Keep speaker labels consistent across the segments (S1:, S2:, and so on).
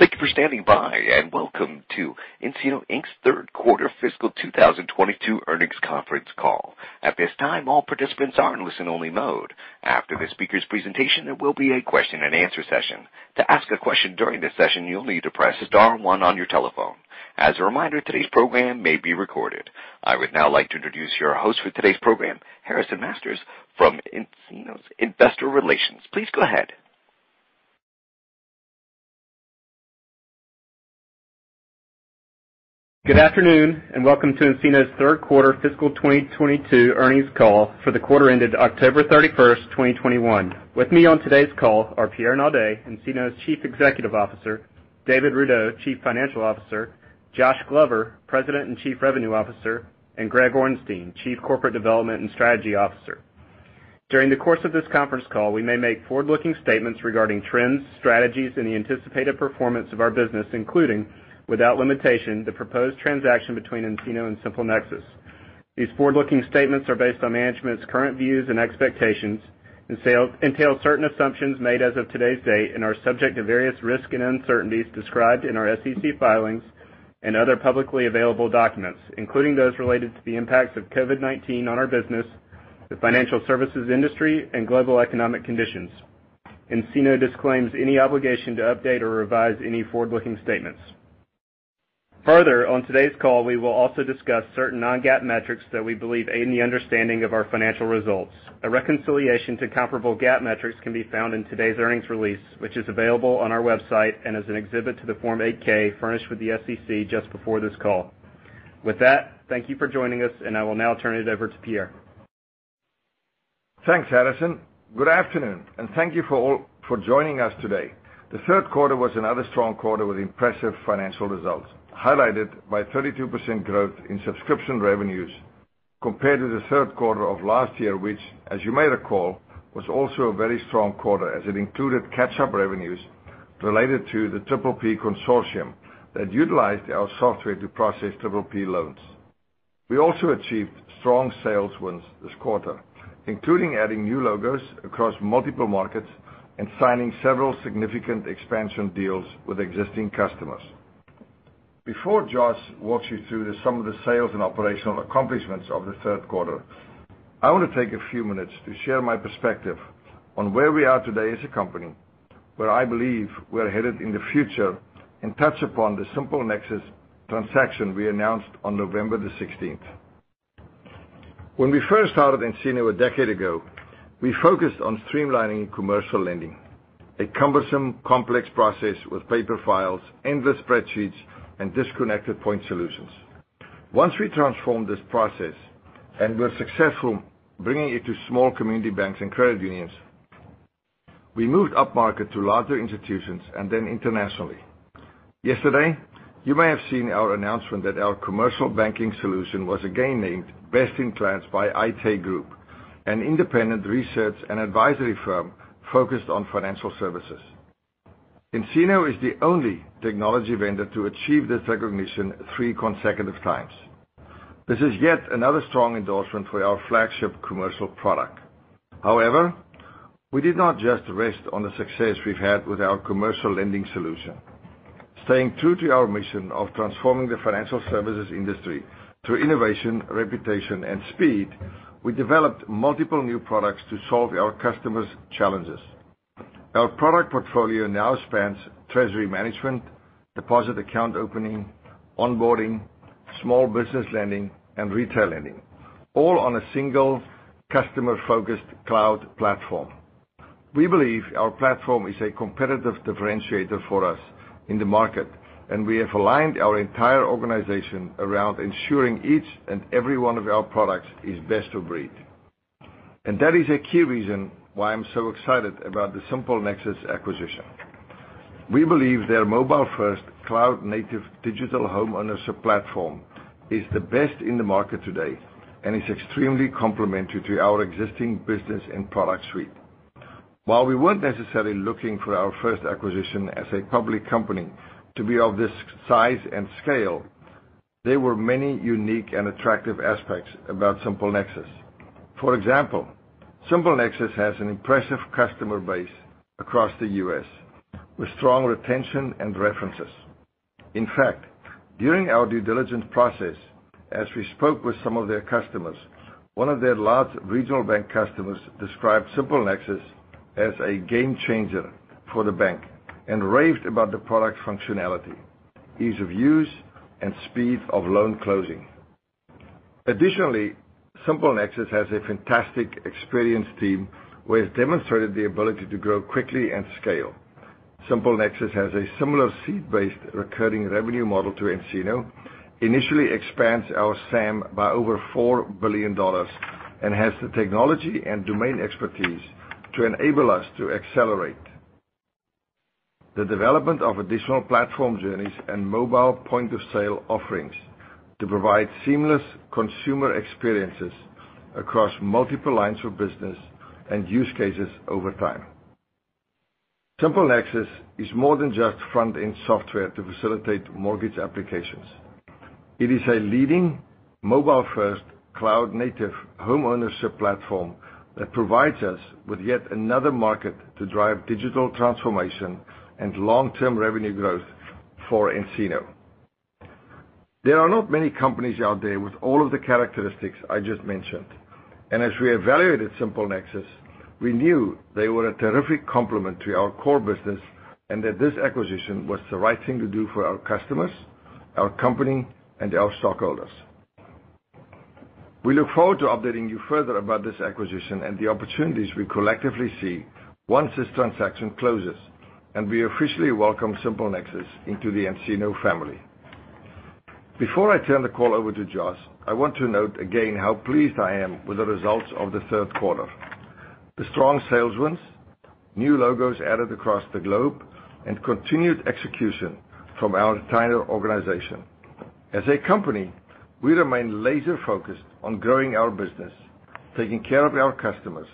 S1: Thank you for standing by, and welcome to nCino, Inc.'s third quarter fiscal 2022 earnings conference call. At this time, all participants are in listen-only mode. After the speaker's presentation, there will be a question-and-answer session. To ask a question during this session, you'll need to press star one on your telephone. As a reminder, today's program may be recorded. I would now like to introduce your host for today's program, Harrison Masters from nCino's Investor Relations. Please go ahead.
S2: Good afternoon, and welcome to nCino's third quarter fiscal 2022 earnings call for the quarter ended October 31st, 2021. With me on today's call are Pierre Naudé, nCino's Chief Executive Officer, David Rudow, Chief Financial Officer, Josh Glover, President and Chief Revenue Officer, and Greg Orenstein, Chief Corporate Development and Strategy Officer. During the course of this conference call, we may make forward-looking statements regarding trends, strategies, and the anticipated performance of our business, including, without limitation, the proposed transaction between nCino and SimpleNexus. These forward-looking statements are based on management's current views and expectations and entail certain assumptions made as of today's date and are subject to various risks and uncertainties described in our SEC filings and other publicly available documents, including those related to the impacts of COVID-19 on our business, the financial services industry, and global economic conditions. nCino disclaims any obligation to update or revise any forward-looking statements. Further, on today's call, we will also discuss certain non-GAAP metrics that we believe aid in the understanding of our financial results. A reconciliation to comparable GAAP metrics can be found in today's earnings release, which is available on our website and as an exhibit to the Form 8-K furnished with the SEC just before this call. With that, thank you for joining us, and I will now turn it over to Pierre.
S3: Thanks, Harrison. Good afternoon, and thank you for all for joining us today. The third quarter was another strong quarter with impressive financial results, highlighted by 32% growth in subscription revenues compared to the third quarter of last year, which, as you may recall, was also a very strong quarter as it included catch-up revenues related to the PPP consortium that utilized our software to process PPP loans. We also achieved strong sales wins this quarter, including adding new logos across multiple markets and signing several significant expansion deals with existing customers. Before Josh walks you through some of the sales and operational accomplishments of the third quarter, I want to take a few minutes to share my perspective on where we are today as a company, where I believe we're headed in the future, and touch upon the SimpleNexus transaction we announced on November the 16th. When we first started nCino a decade ago, we focused on streamlining commercial lending, a cumbersome, complex process with paper files, endless spreadsheets, and disconnected point solutions. Once we transformed this process and were successful bringing it to small community banks and credit unions, we moved upmarket to larger institutions and then internationally. Yesterday, you may have seen our announcement that our commercial banking solution was again named Best in Class by Aite Group, an independent research and advisory firm focused on financial services. nCino is the only technology vendor to achieve this recognition three consecutive times. This is yet another strong endorsement for our flagship commercial product. However, we did not just rest on the success we've had with our commercial lending solution. Staying true to our mission of transforming the financial services industry through innovation, reputation, and speed, we developed multiple new products to solve our customers' challenges. Our product portfolio now spans treasury management, deposit account opening, onboarding, small business lending, and retail lending, all on a single customer-focused cloud platform. We believe our platform is a competitive differentiator for us in the market, and we have aligned our entire organization around ensuring each and every one of our products is best of breed. And that is a key reason why I'm so excited about the SimpleNexus acquisition. We believe their mobile-first, cloud-native digital homeownership platform is the best in the market today and is extremely complementary to our existing business and product suite. While we weren't necessarily looking for our first acquisition as a public company to be of this size and scale, there were many unique and attractive aspects about SimpleNexus. For example, SimpleNexus has an impressive customer base across the U.S., with strong retention and references. In fact, during our due diligence process, as we spoke with some of their customers, one of their large regional bank customers described SimpleNexus as a game changer for the bank and raved about the product functionality, ease of use, and speed of loan closing. Additionally, SimpleNexus has a fantastic experienced team who has demonstrated the ability to grow quickly and scale. SimpleNexus has a similar seed-based recurring revenue model to nCino, initially expands our SAM by over $4 billion, and has the technology and domain expertise to enable us to accelerate the development of additional platform journeys and mobile point-of-sale offerings to provide seamless consumer experiences across multiple lines of business and use cases over time. SimpleNexus is more than just front-end software to facilitate mortgage applications. It is a leading mobile-first, cloud-native homeownership platform that provides us with yet another market to drive digital transformation and long-term revenue growth for nCino. There are not many companies out there with all of the characteristics I just mentioned, and as we evaluated SimpleNexus, we knew they were a terrific complement to our core business and that this acquisition was the right thing to do for our customers, our company, and our stockholders. We look forward to updating you further about this acquisition and the opportunities we collectively see once this transaction closes and we officially welcome SimpleNexus into the nCino family. Before I turn the call over to Josh, I want to note again how pleased I am with the results of the third quarter. The strong sales wins, new logos added across the globe, and continued execution from our entire organization. As a company, we remain laser-focused on growing our business, taking care of our customers,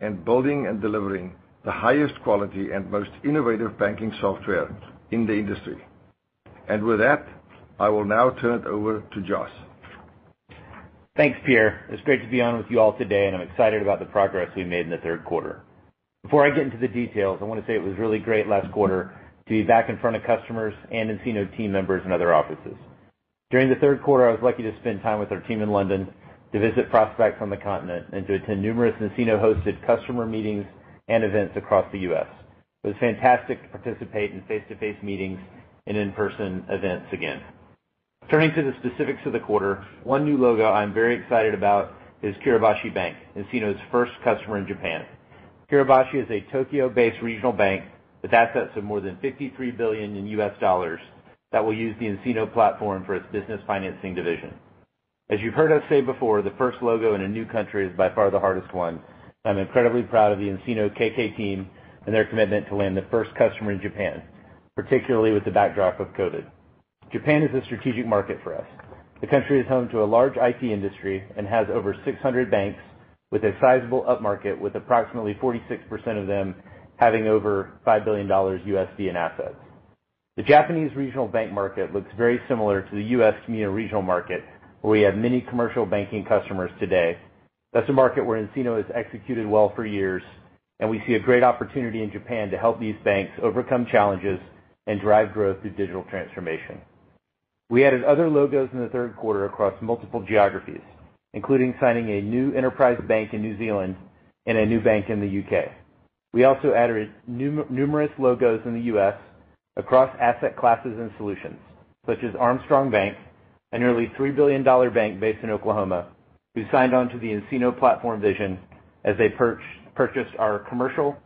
S3: and building and delivering the highest quality and most innovative banking software in the industry. And with that, I will now turn it over to Josh.
S4: Thanks, Pierre. It's great to be on with you all today, and I'm excited about the progress we made in the third quarter. Before I get into the details, I want to say it was really great last quarter to be back in front of customers and nCino team members in other offices. During the third quarter, I was lucky to spend time with our team in London to visit prospects on the continent and to attend numerous nCino-hosted customer meetings and events across the U.S. It was fantastic to participate in face-to-face meetings and in-person events again. Turning to the specifics of the quarter, one new logo I'm very excited about is Kiraboshi Bank, nCino's first customer in Japan. Kiraboshi is a Tokyo-based regional bank with assets of more than 53 billion in U.S. dollars that will use the nCino platform for its business financing division. As you've heard us say before, the first logo in a new country is by far the hardest one. I'm incredibly proud of the nCino KK team and their commitment to land the first customer in Japan, particularly with the backdrop of COVID. Japan is a strategic market for us. The country is home to a large IT industry and has over 600 banks with a sizable upmarket, with approximately 46% of them having over $5 billion USD in assets. The Japanese regional bank market looks very similar to the U.S. community regional market, where we have many commercial banking customers today. That's a market where nCino has executed well for years, and we see a great opportunity in Japan to help these banks overcome challenges and drive growth through digital transformation. We added other logos in the third quarter across multiple geographies, including signing a new enterprise bank in New Zealand and a new bank in the U.K. We also added numerous logos in the U.S. across asset classes and solutions, such as Armstrong Bank, a nearly $3 billion bank based in Oklahoma, who signed on to the nCino platform vision as they purchased our commercial,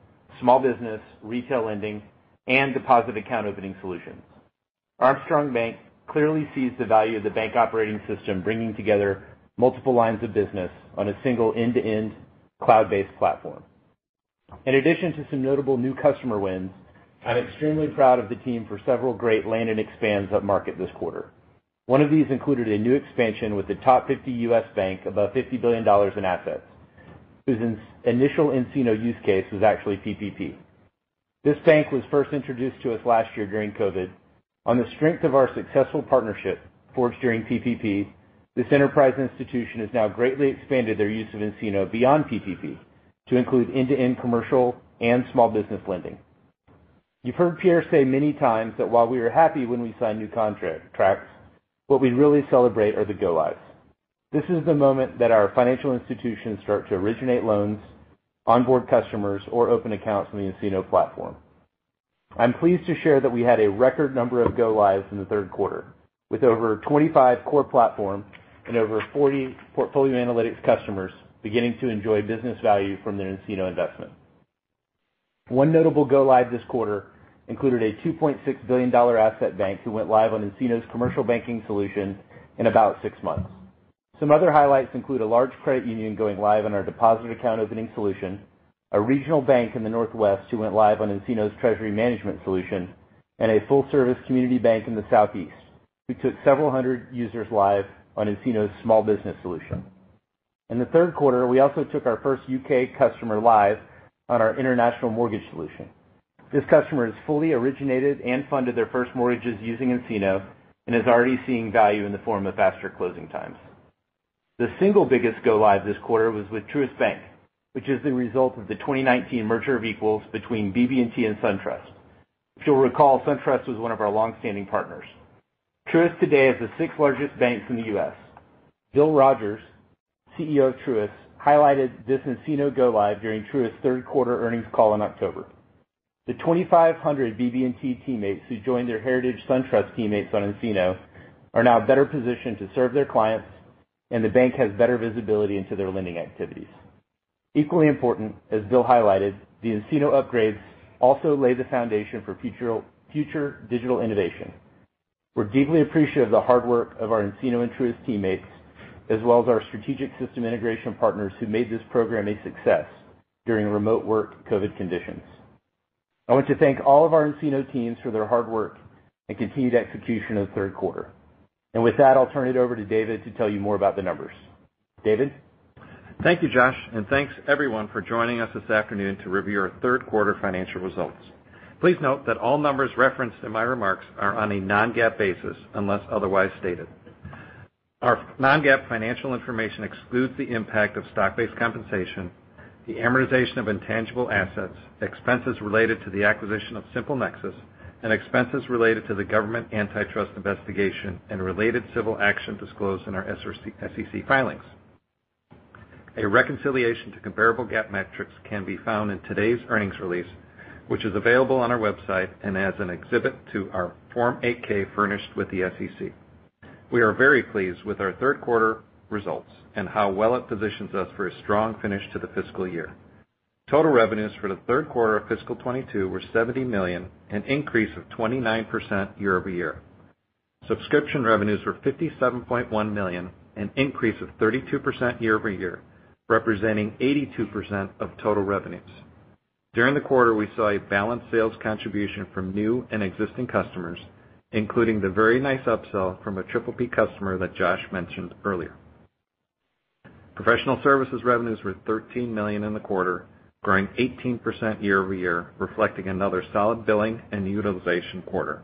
S4: small business, retail lending, and deposit account opening solutions. Armstrong Bank clearly sees the value of the bank operating system, bringing together multiple lines of business on a single end-to-end cloud-based platform. In addition to some notable new customer wins, I'm extremely proud of the team for several great land and expands upmarket this quarter. One of these included a new expansion with the top 50 U.S. bank above $50 billion in assets, whose initial nCino use case was actually PPP. This bank was first introduced to us last year during COVID. On the strength of our successful partnership forged during PPP, this enterprise institution has now greatly expanded their use of nCino beyond PPP to include end-to-end commercial and small business lending. You've heard Pierre say many times that while we are happy when we sign new contracts, what we really celebrate are the go-lives. This is the moment that our financial institutions start to originate loans, onboard customers, or open accounts on the nCino platform. I'm pleased to share that we had a record number of go-lives in the third quarter, with over 25 core platform and over 40 portfolio analytics customers beginning to enjoy business value from their nCino investment. One notable go-live this quarter included a $2.6 billion asset bank who went live on nCino's commercial banking solution in about six months. Some other highlights include a large credit union going live on our deposit account opening solution, a regional bank in the Northwest who went live on nCino's treasury management solution, and a full-service community bank in the Southeast who took several hundred users live on nCino's small business solution. In the third quarter, we also took our first U.K. customer live on our international mortgage solution. This customer has fully originated and funded their first mortgages using nCino and is already seeing value in the form of faster closing times. The single biggest go-live this quarter was with Truist Bank, which is the result of the 2019 merger of equals between BB&T and SunTrust. If you'll recall, SunTrust was one of our long-standing partners. Truist today is the sixth largest bank in the U.S. Bill Rogers, CEO of Truist, highlighted this nCino go-live during Truist's third quarter earnings call in October. The 2,500 BB&T teammates who joined their heritage SunTrust teammates on nCino are now better positioned to serve their clients, and the bank has better visibility into their lending activities. Equally important, as Bill highlighted, the nCino upgrades also lay the foundation for future digital innovation. We're deeply appreciative of the hard work of our nCino and Truist teammates, as well as our strategic system integration partners who made this program a success during remote work COVID conditions. I want to thank all of our nCino teams for their hard work and continued execution of the third quarter. And with that, I'll turn it over to David to tell you more about the numbers. David?
S5: Thank you, Josh, and thanks everyone for joining us this afternoon to review our third quarter financial results. Please note that all numbers referenced in my remarks are on a non-GAAP basis unless otherwise stated. Our non-GAAP financial information excludes the impact of stock-based compensation, the amortization of intangible assets, expenses related to the acquisition of SimpleNexus, and expenses related to the government antitrust investigation and related civil action disclosed in our SEC filings. A reconciliation to comparable GAAP metrics can be found in today's earnings release, which is available on our website and as an exhibit to our Form 8-K furnished with the SEC. We are very pleased with our third quarter results and how well it positions us for a strong finish to the fiscal year. Total revenues for the third quarter of fiscal 2022 were 70 million, an increase of 29% year-over-year. Subscription revenues were 57.1 million, an increase of 32% year-over-year, representing 82% of total revenues. During the quarter, we saw a balanced sales contribution from new and existing customers, including the very nice upsell from a PPP customer that Josh mentioned earlier. Professional services revenues were 13 million in the quarter, growing 18% year-over-year, reflecting another solid billing and utilization quarter.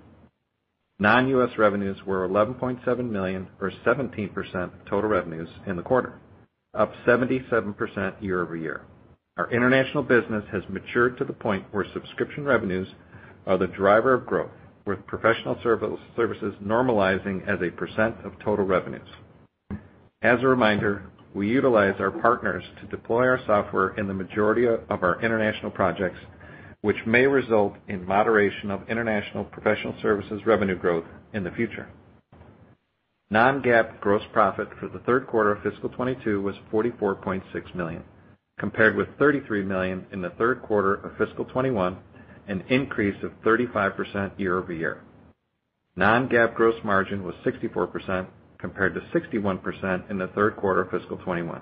S5: Non-U.S. revenues were 11.7 million, or 17% of total revenues in the quarter, up 77% year-over-year. Our international business has matured to the point where subscription revenues are the driver of growth, with professional services normalizing as a percent of total revenues. As a reminder, we utilize our partners to deploy our software in the majority of our international projects, which may result in moderation of international professional services revenue growth in the future. Non-GAAP gross profit for the third quarter of fiscal 2022 was 44.6 million, compared with 33 million in the third quarter of fiscal 2021, an increase of 35% year-over-year. Non-GAAP gross margin was 64%, compared to 61% in the third quarter of fiscal 2021.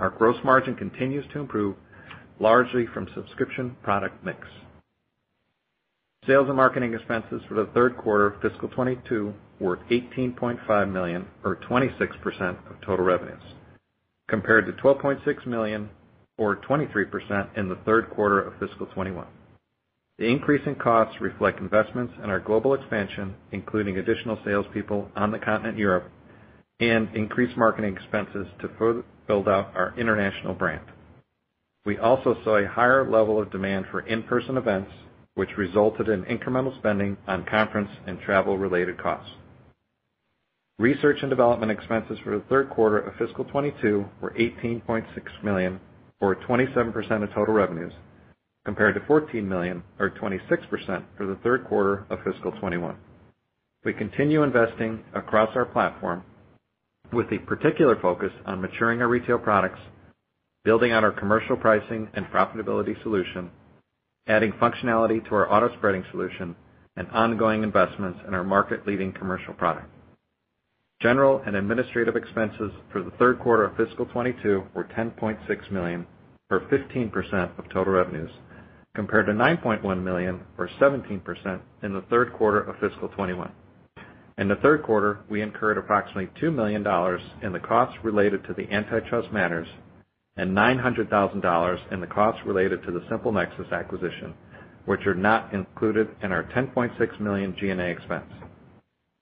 S5: Our gross margin continues to improve, largely from subscription product mix. Sales and marketing expenses for the third quarter of fiscal 2022 were 18.5 million, or 26% of total revenues, compared to 12.6 million, or 23% in the third quarter of fiscal 2021. The increase in costs reflect investments in our global expansion, including additional salespeople on the continent Europe and increased marketing expenses to further build out our international brand. We also saw a higher level of demand for in-person events, which resulted in incremental spending on conference and travel-related costs. Research and development expenses for the third quarter of fiscal 2022 were 18.6 million, or 27% of total revenues, compared to 14 million or 26% for the third quarter of fiscal 2021. We continue investing across our platform with a particular focus on maturing our retail products, building out our commercial pricing and profitability solution, adding functionality to our auto spreading solution, and ongoing investments in our market-leading commercial product. General and administrative expenses for the third quarter of fiscal 2022 were 10.6 million, or 15% of total revenues, compared to 9.1 million or 17% in the third quarter of fiscal 2021. In the third quarter, we incurred approximately $2 million in the costs related to the antitrust matters and $900,000 in the costs related to the SimpleNexus acquisition, which are not included in our 10.6 million G&A expense.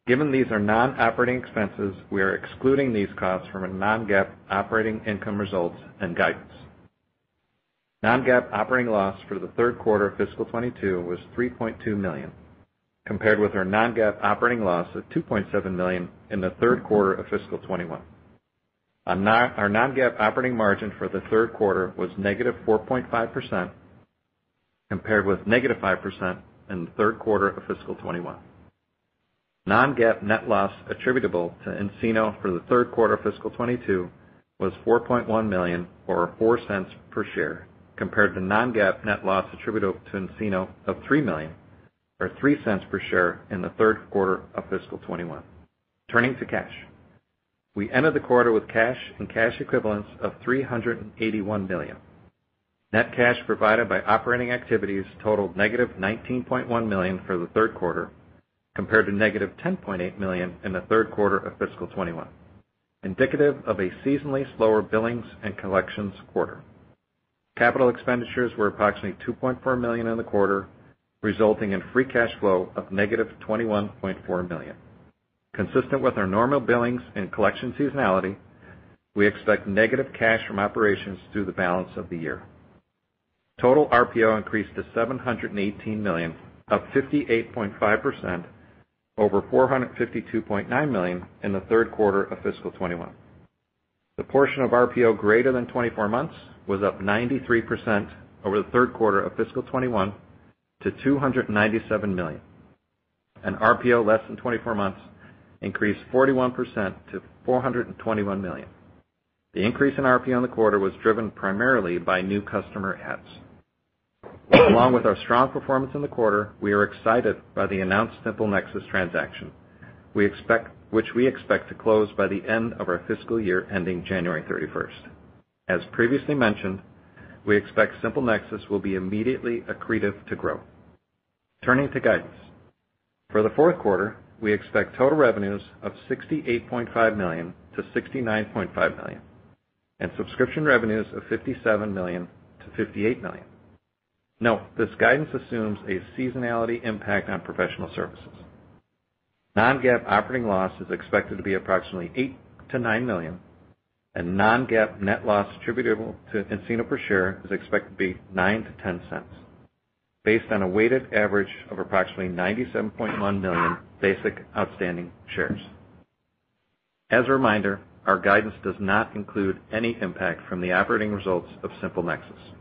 S5: Given these are non-operating expenses, we are excluding these costs from our non-GAAP operating income results and guidance. Non-GAAP operating loss for the third quarter of fiscal 2022 was 3.2 million, compared with our non-GAAP operating loss of 2.7 million in the third quarter of fiscal 2021. Our non-GAAP operating margin for the third quarter was -4.5%, compared with -5% in the third quarter of fiscal 2021. Non-GAAP net loss attributable to nCino for the third quarter of fiscal 2022 was 4.1 million or $0.04 per share, compared to non-GAAP net loss attributable to nCino of 3 million or $0.03 per share in the third quarter of fiscal 2021. Turning to cash. We ended the quarter with cash and cash equivalents of 381 million. Net cash provided by operating activities totaled negative -$19.1 million for the third quarter, compared to negative -$10.8 million in the third quarter of fiscal 2021, indicative of a seasonally slower billings and collections quarter. Capital expenditures were approximately 2.4 million in the quarter, resulting in free cash flow of negative -$21.4 million. Consistent with our normal billings and collection seasonality, we expect negative cash from operations through the balance of the year. Total RPO increased to 718 million, up 58.5% over 452.9 million in the third quarter of fiscal 2021. The portion of RPO greater than 24 months was up 93% over the third quarter of fiscal 2021 to $297 million. RPO less than 24 months increased 41% to 421 million. The increase in RPO in the quarter was driven primarily by new customer adds. Along with our strong performance in the quarter, we are excited by the announced SimpleNexus transaction, which we expect to close by the end of our fiscal year ending January 31st. As previously mentioned, we expect SimpleNexus will be immediately accretive to growth. Turning to guidance. For the fourth quarter, we expect total revenues of $68.5 million-$69.5 million, and subscription revenues of $57 million-$58 million. Note, this guidance assumes a seasonality impact on professional services. Non-GAAP operating loss is expected to be approximately $8 million-$9 million, and non-GAAP net loss attributable to nCino per share is expected to be $0.09-$0.10 based on a weighted average of approximately 97.1 million basic outstanding shares. As a reminder, our guidance does not include any impact from the operating results of SimpleNexus.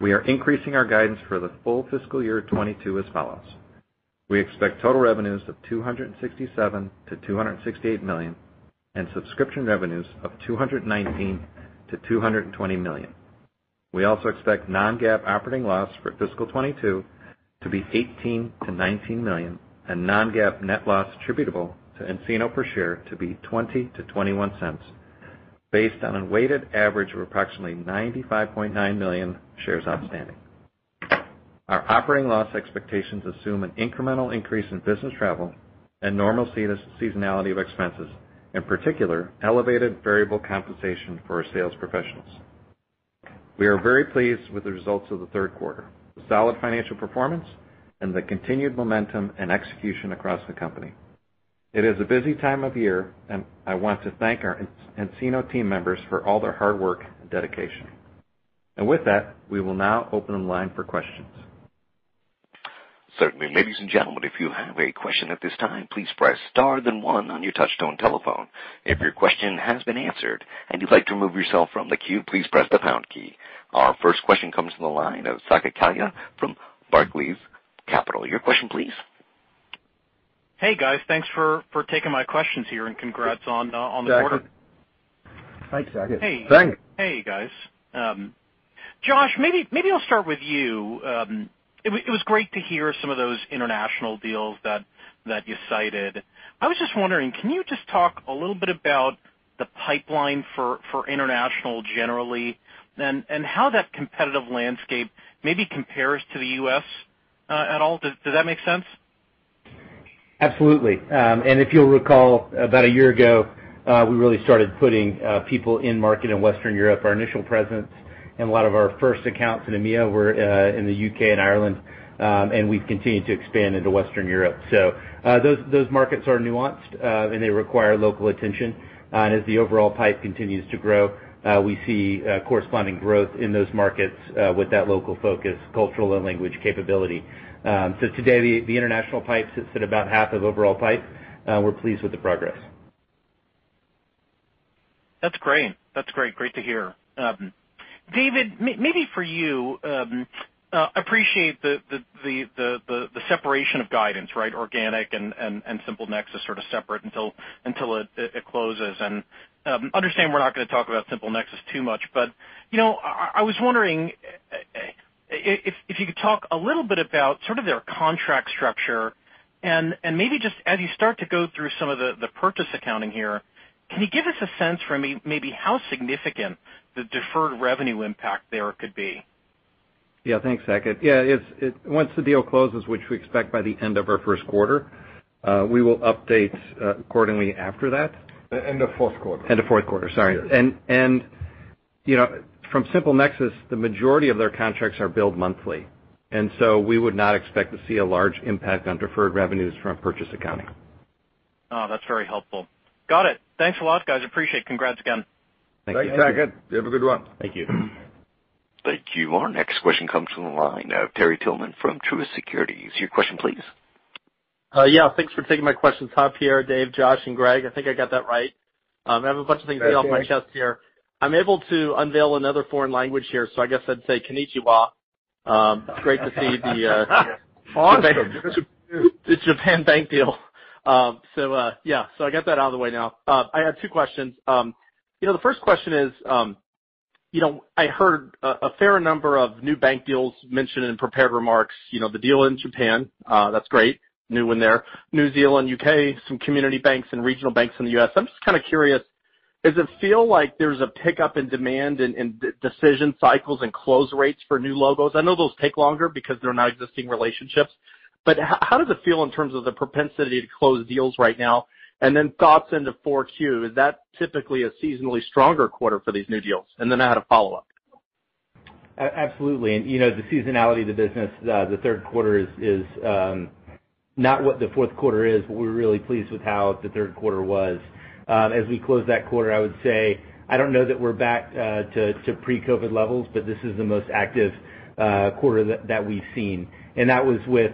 S5: We are increasing our guidance for the full fiscal year 2022 as follows. We expect total revenues of $267 million-$268 million, and subscription revenues of $219 million-$220 million. We also expect non-GAAP operating loss for fiscal 2022 to be $18 million-$19 million, and non-GAAP net loss attributable to nCino per share to be $0.20-$0.21 based on a weighted average of approximately 95.9 million shares outstanding. Our operating loss expectations assume an incremental increase in business travel and normal seasonality of expenses, in particular, elevated variable compensation for our sales professionals. We are very pleased with the results of the third quarter, the solid financial performance, and the continued momentum and execution across the company. It is a busy time of year, and I want to thank our nCino team members for all their hard work and dedication. And with that, we will now open the line for questions.
S1: Certainly. Ladies and gentlemen, if you have a question at this time, please press star then one on your touchtone telephone. If your question has been answered and you'd like to remove yourself from the queue, please press the pound key. Our first question comes from the line of Saket Kalia from Barclays Capital. Your question, please.
S6: Hey, guys. Thanks for taking my questions here, and congrats on uh, the quarter.
S3: Thanks, Saket.
S6: Hey.
S3: Thanks.
S6: Hey, guys. Um, Josh, maybe I'll start with you. Um, It was great to hear some of those international deals that you cited. I was just wondering, can you just talk a little bit about the pipeline for international generally, and how that competitive landscape maybe compares to the U.S. Uh, at all? Does that make sense?
S4: Absolutely. Um and if you'll recall, about a year ago, uh, we really started putting uh, people in market in Western Europe. Our initial presence and a lot of our first accounts in EMEA were uh, in the U.K. and Ireland, um, and we've continued to expand into Western Europe. So uh those those markets are nuanced, uh, and they require local attention. Uh, and as the overall pipe continues to grow, we see corresponding growth in those markets with that local focus, cultural and language capability. Um so today, the international pipe sits at about half of overall pipe. We're pleased with the progress.
S6: That's great. That's great Great to hear. Um, David, maybe for you, um uh appreciate the the, the, the, the separation of guidance, right? Organic and SimpleNexus sort of separate until until it it closes. And um understand we're not going to talk about SimpleNexus too much, but you know, I was wondering if if you could talk a little bit about sort of their contract structure and and maybe just as you start to go through some of the, the purchase accounting here, can you give us a sense for me maybe how significant the deferred revenue impact there could be?
S5: Yeah. Thanks, Saket. Yeah, once the deal closes, which we expect by the end of our first quarter, uh, we will update uh, accordingly after that.
S3: End of fourth quarter.
S5: End of fourth quarter, sorry. And and you know, from SimpleNexus, the majority of their contracts are billed monthly, and so we would not expect to see a large impact on deferred revenues from purchase accounting.
S6: Oh, that's very helpful. Got it. Thanks a lot, guys. Appreciate it. Congrats again.
S5: Thank you.
S3: Thanks, Saket. You have a good one.
S4: Thank you.
S1: Thank you. Our next question comes from the line of Terry Tillman from Truist Securities. Your question, please.
S7: Uh, yeah. Thanks for taking my questions. Hi, Pierre, Dave, Josh, and Greg. I think I got that right. Um, I have a bunch of things to get off my chest here. I'm able to unveil another foreign language here, so I guess I'd say konnichiwa. Um, it's great to see the uh,
S3: Awesome.
S7: the Japan bank deal. Um, so, uh, yeah. So I got that out of the way now. I had two questions. You know, the first question is, um, you know, I heard a fair number of new bank deals mentioned in prepared remarks. You know, the deal in Japan, that's great. New one there. New Zealand, U.K., some community banks and regional banks in the U.S. I'm just kind of curious, does it feel like there's a pickup in demand and decision cycles and close rates for new logos? I know those take longer because they're not existing relationships, but how does it feel in terms of the propensity to close deals right now? And then thoughts into 4Q. Is that typically a seasonally stronger quarter for these new deals? And then I had a follow-up.
S4: Absolutely. And you know the seasonality of the business, uh, the third quarter is um, not what the fourth quarter is, but we're really pleased with how the third quarter was. Um, as we close that quarter, I would say, I don't know that we're back uh, to pre-COVID levels, but this is the most active uh, quarter that we've seen. And that was with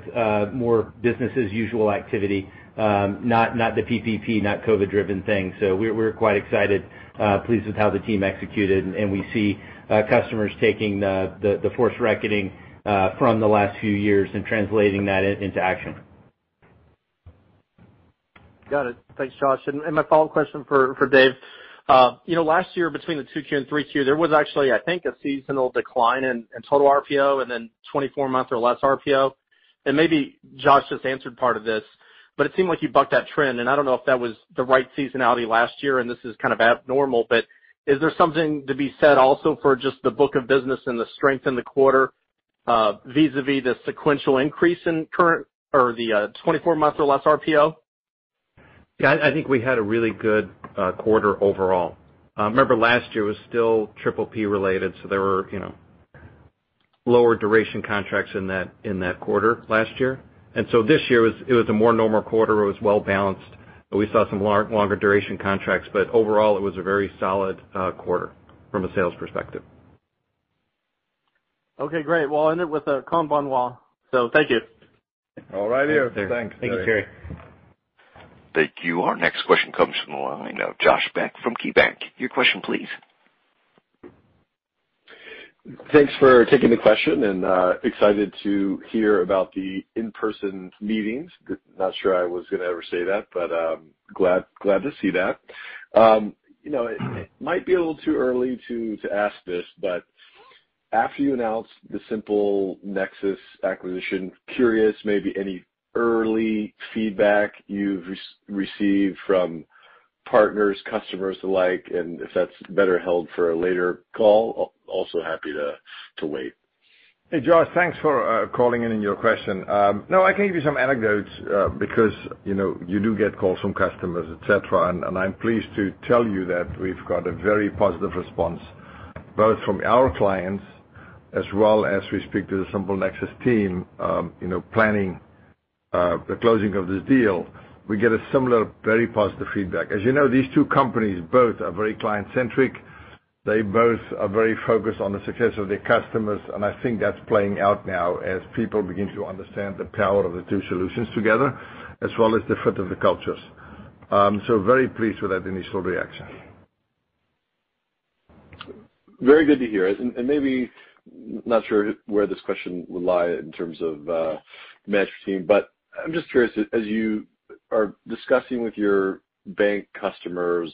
S4: more business as usual activity, not not the PPP, not COVID-driven things. We're quite excited, uh pleased with how the team executed, and we see customers taking the the force reckoning uh from the last few years and translating that into action.
S7: Got it. Thanks, Josh. And my follow-up question for for Dave. You know last year, between the 2Q and 3Q, there was actually, I think, a seasonal decline in total RPO and then 24-month or less RPO. And maybe Josh just answered part of this, but it seemed like you bucked that trend, and I don't know if that was the right seasonality last year and this is kind of abnormal, but is there something to be said also for just the book of business and the strength in the quarter uh, vis-a-vis the sequential increase in current or the uh, 24-month or less RPO?
S5: Yeah, I think we had a really good uh, quarter overall. Remember last year was still PPP related, so there were you know, lower duration contracts in that in that quarter last year. And so this year, was it was a more normal quarter. It was well-balanced. We saw some longer duration contracts, but overall, it was a very solid uh, quarter from a sales perspective.
S7: Okay, great. Well, I'll end it with a konbanwa. Thank you.
S3: All righty. Thanks.
S4: Thank you, Terry.
S1: Thank you. Our next question comes from the line of Josh Beck from KeyBanc. Your question, please.
S8: Thanks for taking the question, and excited to hear about the in-person meetings. Not sure I was going to ever say that, but glad to see that. Um you know, it might be a little too early to ask this, but after you announced the SimpleNexus acquisition, curious maybe any early feedback you've received from partners, customers alike, and if that's better held for a later call, also happy to wait.
S3: Hey, Josh. Thanks for uh, calling in and your question. Um, no, I can give you some anecdotes uh, because you know you do get calls from customers, et cetera, and I'm pleased to tell you that we've got a very positive response, both from our clients as well as we speak to the SimpleNexus team um you know planning uh, the closing of this deal. We get a similar, very positive feedback. As you know, these two companies both are very client-centric. They both are very focused on the success of their customers, and I think that's playing out now as people begin to understand the power of the two solutions together, as well as the fit of the cultures. Um so very pleased with that initial reaction.
S8: Very good to hear. And maybe, not sure where this question would lie in terms of management team, but I'm just curious, as you are discussing with your bank customers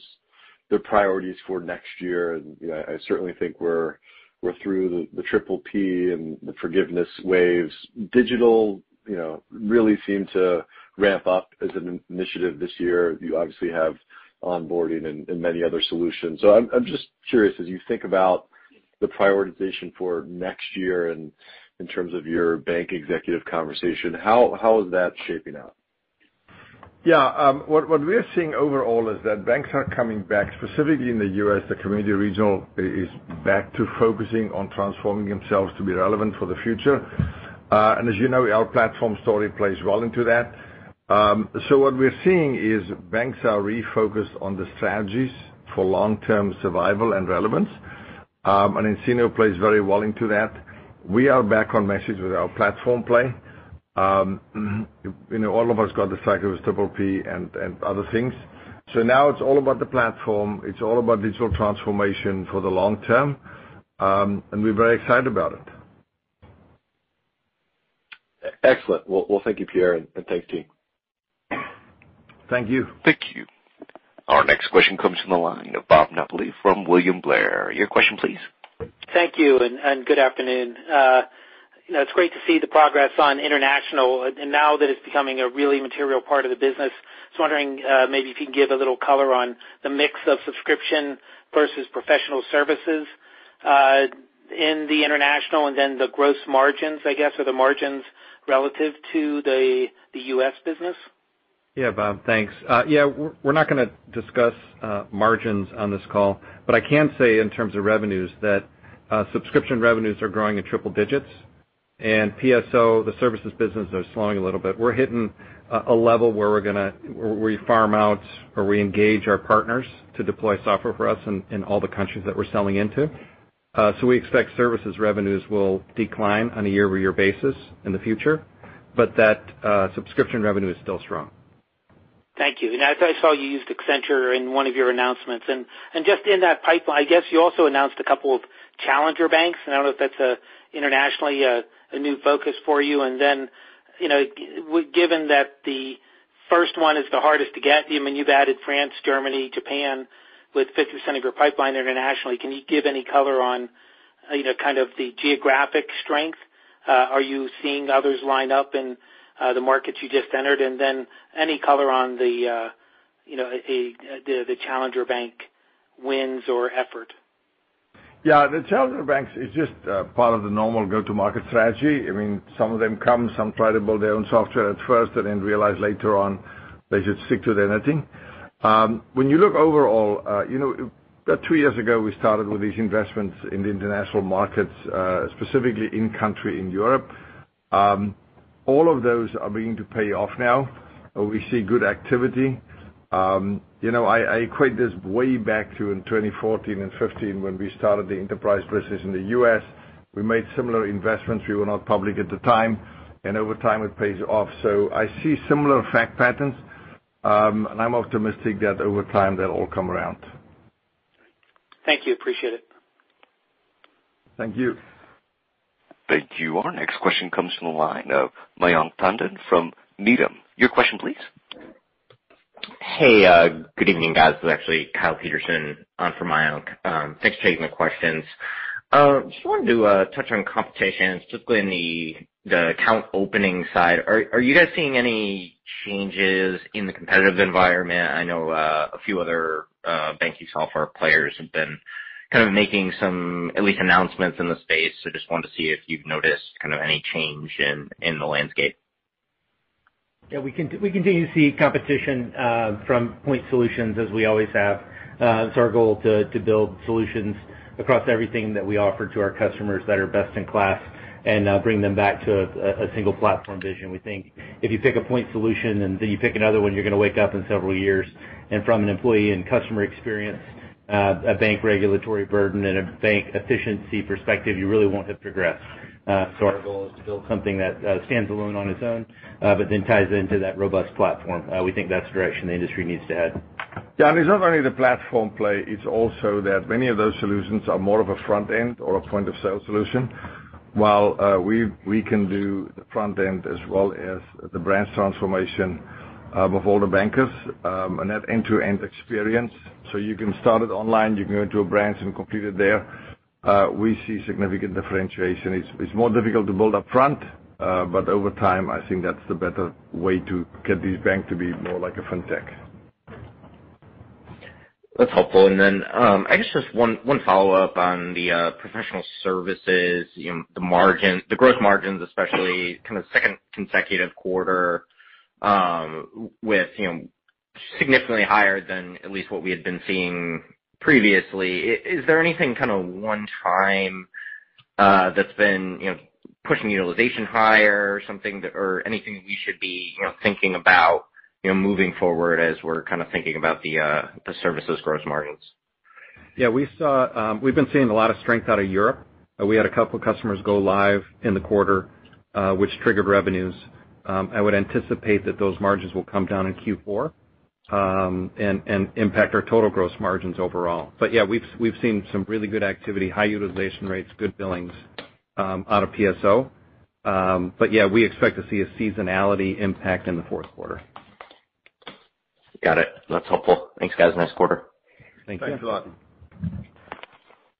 S8: their priorities for next year, and I certainly think we're we're through the PPP and the forgiveness waves. Digital you know, really seemed to ramp up as an initiative this year. You obviously have onboarding and many other solutions. So I'm just curious, as you think about the prioritization for next year and in terms of your bank executive conversation, how, how is that shaping up?
S3: Yeah. What we're seeing overall is that banks are coming back, specifically in the U.S., the community regional is back to focusing on transforming themselves to be relevant for the future. Uh and as you know, our platform story plays well into that. Um so what we're seeing is banks are refocused on the strategies for long-term survival and relevance. nCino plays very well into that. We are back on message with our platform play. Um, all of us got distracted with PPP and and other things. So now it's all about the platform. It's all about digital transformation for the long term. Um, and we're very excited about it.
S8: Excellent. Well, thank you, Pierre, and thanks, team.
S3: Thank you.
S1: Thank you. Our next question comes from the line of Bob Napoli from William Blair. Your question, please.
S9: Thank you, and good afternoon. Uh, It's great to see the progress on international, and now that it's becoming a really material part of the business. I was wondering uh, maybe if you can give a little color on the mix of subscription versus professional services uh, in the international, and then the gross margins, I guess, or the margins relative to the the U.S. business.
S5: Yeah, Bob. Thanks. Uh, yeah, we're not going to discuss margins on this call, but I can say in terms of revenues that subscription revenues are growing in triple digits, and PSO, the services business, are slowing a little bit. We're hitting a level where we farm out or we engage our partners to deploy software for us in all the countries that we're selling into. Uh so we expect services revenues will decline on a year-over-year basis in the future, but that subscription revenue is still strong.
S9: Thank you. And I saw you used Accenture in one of your announcements. Just in that pipeline, I guess you also announced a couple of challenger banks, and I don't know if that's internationally a new focus for you. And then, you know, given that the first one is the hardest to get, I mean, you've added France, Germany, Japan with 50% of your pipeline internationally. Can you give any color on uh, you know, kind of the geographic strength? Uh, are you seeing others line up in uh, the markets you just entered? And then any color on the, you know, the challenger bank wins or effort?
S3: Yeah. The challenger banks is just uh, part of the normal go-to-market strategy. I mean, some of them come, some try to build their own software at first and then realize later on they should stick to their knitting. Um, when you look overall, uh, you know, about two years ago, we started with these investments in the international markets, uh, specifically in country in Europe. Um, all of those are beginning to pay off now. We see good activity. Um, I equate this way back to in 2014 and 2015 when we started the enterprise business in the U.S. We made similar investments. We were not public at the time. and over time it pays off. So I see similar fact patterns, um, and I'm optimistic that over time they'll all come around.
S9: Thank you. Appreciate it.
S3: Thank you.
S1: Thank you. Our next question comes from the line of Mayank Tandon from Needham. Your question, please.
S10: Hey, uh good evening, guys. This is actually Kyle Peterson on for Mayank. Thanks for taking the questions. Uh just wanted to uh touch on competition, specifically in the the account opening side. Are are you guys seeing any changes in the competitive environment? I know uh a few other uh banking software players have been kind of making some at least announcements in the space. So just wanted to see if you've noticed kind of any change in, in the landscape.
S4: Yeah, we can we continue to see competition uh, from point solutions as we always have. Uh, it's our goal to to build solutions across everything that we offer to our customers that are best in class and uh, bring them back to a single platform vision. We think if you pick a point solution and then you pick another one, you're going to wake up in several years, and from an employee and customer experience, a bank regulatory burden, and a bank efficiency perspective, you really won't have progressed. Uh, our goal is to build something that uh, stands alone on its own, uh, but then ties into that robust platform. We think that's the direction the industry needs to head.
S3: Yeah, and it's not only the platform play, it's also that many of those solutions are more of a front end or a point-of-sale solution. While we can do the front end as well as the branch transformation um, of all the bankers, um, and that end-to-end experience. So you can start it online, you can go into a branch and complete it there. Uh, we see significant differentiation. It's more difficult to build up front, uh, but over time, I think that's the better way to get this bank to be more like a fintech.
S10: That's helpful. And then um I guess just one follow-up on the uh, professional services, you know the margin the gross margins, especially kind of second consecutive quarter um, with you know significantly higher than at least what we had been seeing previously. Is there anything kind of one time uh, that's been pushing utilization higher or something, or anything we should be thinking about moving forward as we're kind of thinking about uh, the services gross margins?
S5: Yeah, we saw um, we've been seeing a lot of strength out of Europe. Uh, we had a couple customers go live in the quarter, which triggered revenues. Um, I would anticipate that those margins will come down in Q4, and and impact our total gross margins overall. But yeah, we've we've seen some really good activity, high utilization rates, good billings um out of PSO. Um but yeah, we expect to see a seasonality impact in the fourth quarter.
S10: Got it. That's helpful. Thanks, guys. Nice quarter.
S5: Thank you.
S3: Thanks a lot.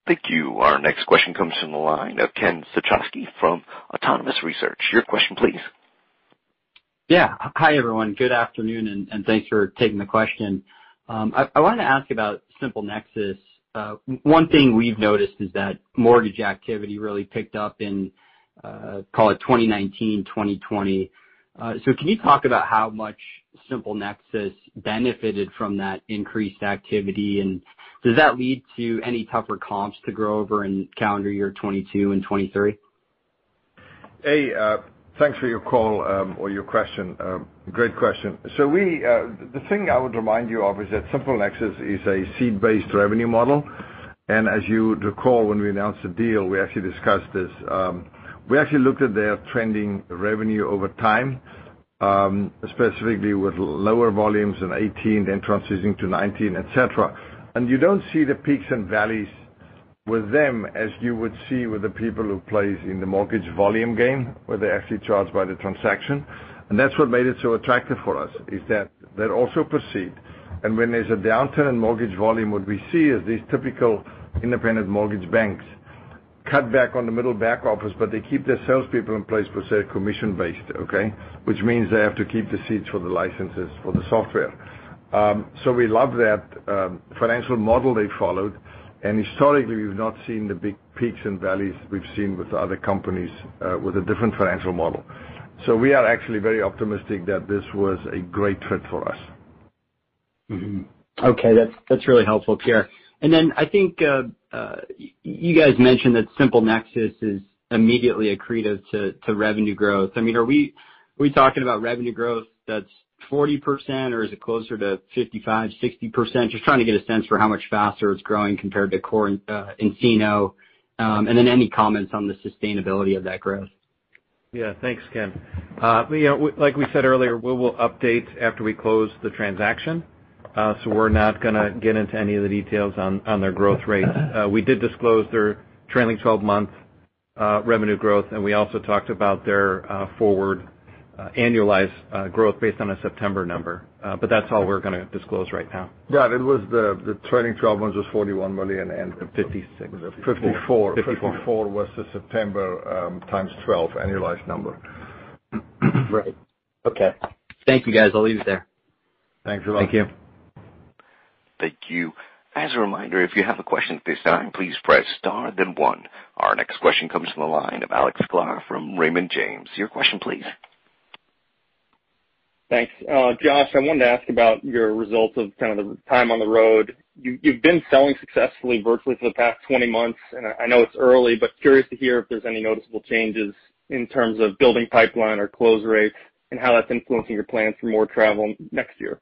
S1: Thank you. Our next question comes from the line of Ken Suchoski from Autonomous Research. Your question, please.
S11: Yeah. Hi, everyone. Good afternoon, and thanks for taking the question. Um, I wanted to ask about SimpleNexus. Uh, one thing we've noticed is that mortgage activity really picked up in, uh, call it 2019, 2020. Uh, can you talk about how much SimpleNexus benefited from that increased activity, and does that lead to any tougher comps to grow over in calendar year 2022 and 2023?
S3: Hey, thanks for your call um, or your question. Um, great question. So we uh the thing I would remind you of is that SimpleNexus is a seat-based revenue model. And as you recall, when we announced the deal, we actually discussed this. Um, we actually looked at their trending revenue over time, specifically with lower volumes in 2018, then transitioning to 2019, et cetera. And you don't see the peaks and valleys with them as you would see with the people who plays in the mortgage volume game, where they actually charge by the transaction. And that's what made it so attractive for us, is that they're also per seat. When there's a downturn in mortgage volume, what we see is these typical independent mortgage banks cut back on the middle back office, but they keep their salespeople in place because they're commission-based, okay? Which means they have to keep the seats for the licenses for the software. Um so we love that financial model they followed. And historically, we've not seen the big peaks and valleys we've seen with other companies uh, with a different financial model. So we are actually very optimistic that this was a great fit for us. Mm-hmm.
S11: Okay. That's really helpful, Pierre. And then I think uh, uh, you guys mentioned that SimpleNexus is immediately accretive to revenue growth. I mean are we are we talking about revenue growth that's 40%, or is it closer to 55%, 60%? Just trying to get a sense for how much faster it's growing compared to core uh, nCino. Um, any comments on the sustainability of that growth?
S5: Yeah. Thanks, Ken. Uh, like we said earlier, we will update after we close the transaction. Uh so we're not going to get into any of the details on their growth rates. Uh, we did disclose their trailing 12-month revenue growth, and we also talked about their forward Uh, annualized uh, growth based on a September number. Uh, but that's all we're going to disclose right now.
S3: Yeah, that was the trailing 12 months was $41 million.
S5: 56.
S3: 54.
S5: 54.
S3: 54 was the September um, times 12 annualized number.
S11: Right. Okay. Thank you, guys. I'll leave it there.
S3: Thanks a lot.
S5: Thank you.
S1: Thank you. As a reminder, if you have a question at this time, please press star then one. Our next question comes from the line of Alex Sklar from Raymond James. Your question, please.
S2: Thanks. Uh Josh, I wanted to ask about your results of kind of the time on the road. You've been selling successfully virtually for the past 20 months, and I know it's early, but curious to hear if there's any noticeable changes in terms of building pipeline or close rates and how that's influencing your plans for more travel next year.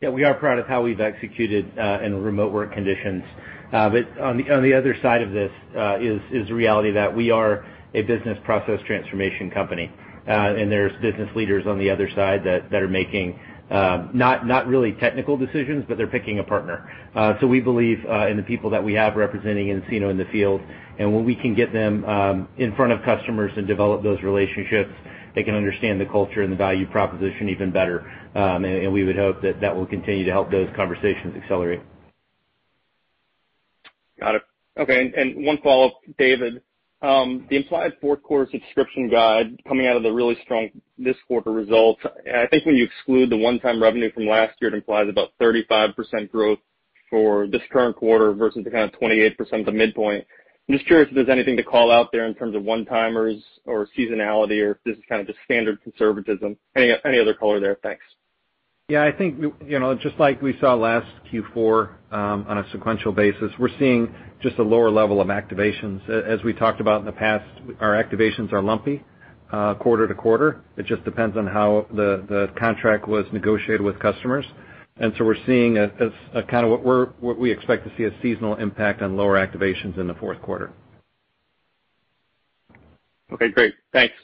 S4: Yeah, we are proud of how we've executed uh in remote work conditions. Uh but on the on the other side of this uh is is the reality that we are a business process transformation company. And there's business leaders on the other side that are making um not not really technical decisions, but they're picking a partner. Uh so we believe in the people that we have representing nCino in the field, and when we can get them in front of customers and develop those relationships, they can understand the culture and the value proposition even better. Um and we would hope that that will continue to help those conversations accelerate.
S2: Got it. Okay. And one follow-up, David. Um, the implied fourth quarter subscription guide coming out of the really strong this quarter results, I think when you exclude the one-time revenue from last year, it implies about 35% growth for this current quarter versus the kind of 28% at the midpoint. I'm just curious if there's anything to call out there in terms of one-timers or seasonality, or if this is kind of just standard conservatism. Any other color there? Thanks.
S5: Yeah, I think, you know, just like we saw last Q4 on a sequential basis, we're seeing just a lower level of activations. As we talked about in the past, our activations are lumpy uh quarter to quarter. It just depends on how the the contract was negotiated with customers. And so we're seeing a kind of what we're what we expect to see a seasonal impact on lower activations in the fourth quarter.
S2: Okay, great. Thanks.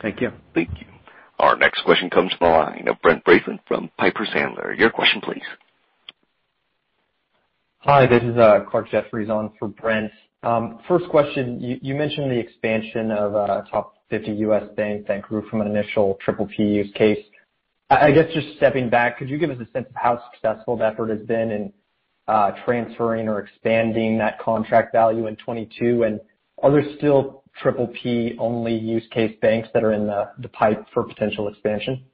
S5: Thank you.
S1: Thank you. Our next question comes from the line of Brent Bracelin from Piper Sandler. Your question, please.
S12: Hi, this is uh, Clarke Jeffries on for Brent. Um, first question, you mentioned the expansion of a top 50 U.S. bank that grew from an initial PPP use case. I guess just stepping back, could you give us a sense of how successful that effort has been in uh, transferring or expanding that contract value in 2022? Are there still PPP-only use case banks that are in the pipe for potential expansion?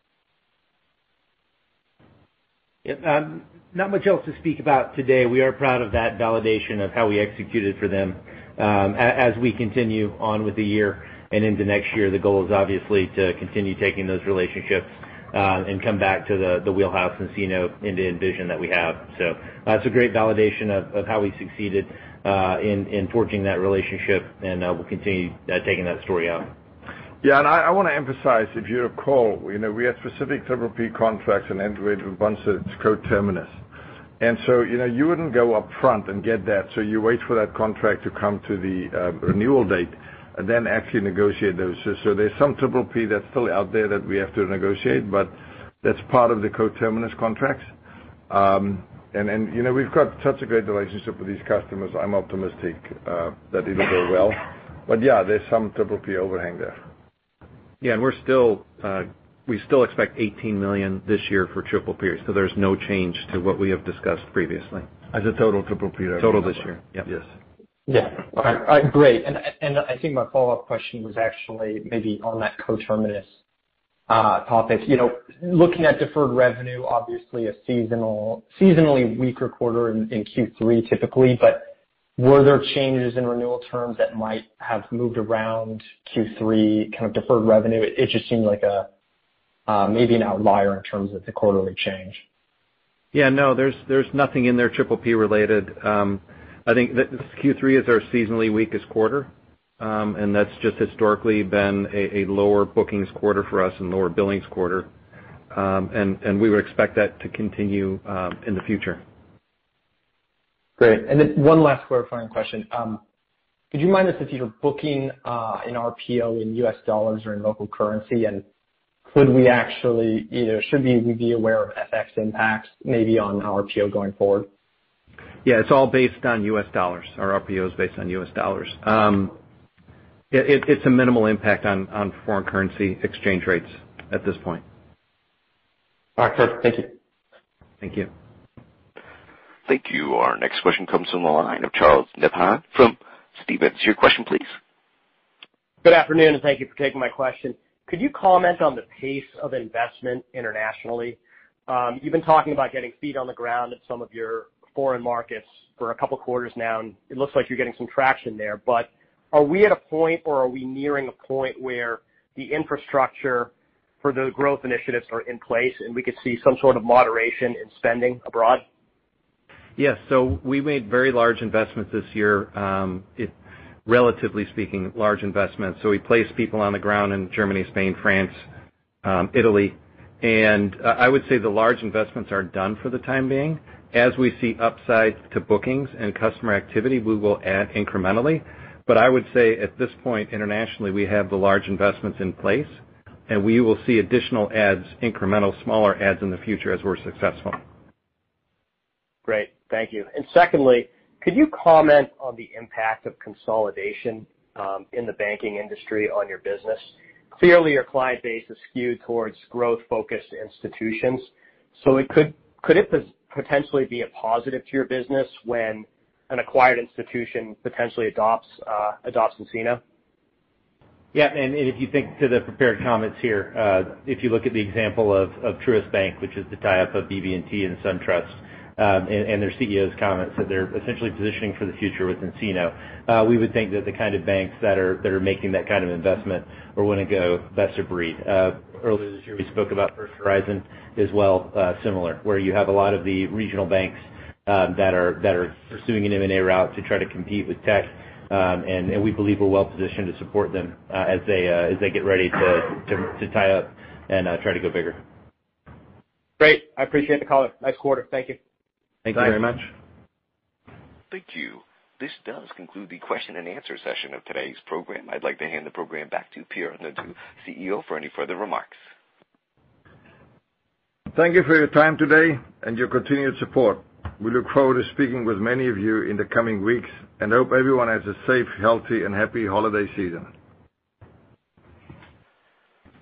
S12: Yeah.
S4: Um, not much else to speak about today. We are proud of that validation of how we executed for them. Um, as we continue on with the year and into next year, the goal is obviously to continue taking those relationships, uh, and come back to the wheelhouse and nCino end-to-end vision that we have. So uh, that's a great validation of how we succeeded Uh, in forging that relationship, and uh, we'll continue uh, taking that story out.
S3: Yeah, and I want to emphasize, if you recall, you know, we had specific PPP contracts and integrated with co-terminous. And so you know you wouldn't go up front and get that, so you wait for that contract to come to the renewal date and then actually negotiate those. So there's some PPP that's still out there that we have to negotiate, but that's part of the co-terminous contracts. Um, We've got such a great relationship with these customers, I'm optimistic that it'll go well. But yeah, there's some PPP overhang there.
S5: Yeah, and we still uh we still expect 18 million this year for PPP, so there's no change to what we have discussed previously.
S3: As a total PPP.
S5: Total this year. Yep.
S3: Yes.
S12: Yeah. All right, great. I think my follow-up question was actually maybe on that co-terminous topic. You know, looking at deferred revenue, obviously a seasonal seasonally weaker quarter in Q3 typically, but were there changes in renewal terms that might have moved around Q3 kind of deferred revenue? It just seemed like a uh maybe an outlier in terms of the quarterly change.
S5: Yeah, no, there's there's nothing in there PPP related. Um I think that Q3 is our seasonally weakest quarter. Um, and that's just historically been a lower bookings quarter for us and lower billings quarter. Um, and we would expect that to continue um, in the future.
S12: Great. And then one last clarifying question. could you remind us if you're booking uh, an RPO in US dollars or in local currency? And could we actually you know should we be aware of FX impacts maybe on our RPO going forward?
S5: Yeah, it's all based on US dollars. Our RPO is based on US dollars. It's a minimal impact on foreign currency exchange rates at this point.
S12: All right, perfect. Thank you.
S5: Thank you.
S1: Thank you. Our next question comes from the line of Charles Nabhan from Stephens. Your question, please.
S13: Good afternoon, and thank you for taking my question. Could you comment on the pace of investment internationally? Um, you've been talking about getting feet on the ground in some of your foreign markets for a couple of quarters now, and it looks like you're getting some traction there. Are we at a point, or are we nearing a point where the infrastructure for the growth initiatives are in place, and we could see some sort of moderation in spending abroad?
S5: Yes. So we made very large investments this year. Um, relatively speaking, large investments. So we placed people on the ground in Germany, Spain, France, um, Italy. And uh, I would say the large investments are done for the time being. As we see upside to bookings and customer activity, we will add incrementally. I would say at this point, internationally, we have the large investments in place, and we will see additional adds, incremental smaller adds in the future as we're successful.
S13: Great. Thank you. And secondly, could you comment on the impact of consolidation um, in the banking industry on your business? Clearly, your client base is skewed towards growth-focused institutions. So it could could it potentially be a positive to your business when an acquired institution potentially adopts uh, nCino?
S4: Yeah. If you think to the prepared comments here, uh, if you look at the example of Truist Bank, which is the tie-up of BB&T and SunTrust, um, and their CEO's comments that they're essentially positioning for the future with nCino. Uh, we would think that the kind of banks that are that are making that kind of investment are going to go best of breed. Earlier this year, we spoke about First Horizon as well, similar, where you have a lot of the regional banks Um, that are pursuing an M&A route to try to compete with tech. Um and we believe we're well positioned to support them uh, uh, as they get ready to tie up and uh, try to go bigger.
S13: Great. I appreciate the call. Nice quarter. Thank you.
S5: Thank you very much.
S1: Thank you. This does conclude the question and answer session of today's program. I'd like to hand the program back to Pierre Naudé, CEO, for any further remarks.
S3: Thank you for your time today and your continued support. We look forward to speaking with many of you in the coming weeks and hope everyone has a safe, healthy, and happy holiday season.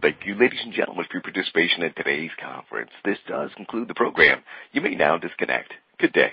S1: Thank you, ladies and gentlemen, for your participation in today's conference. This does conclude the program. You may now disconnect. Good day.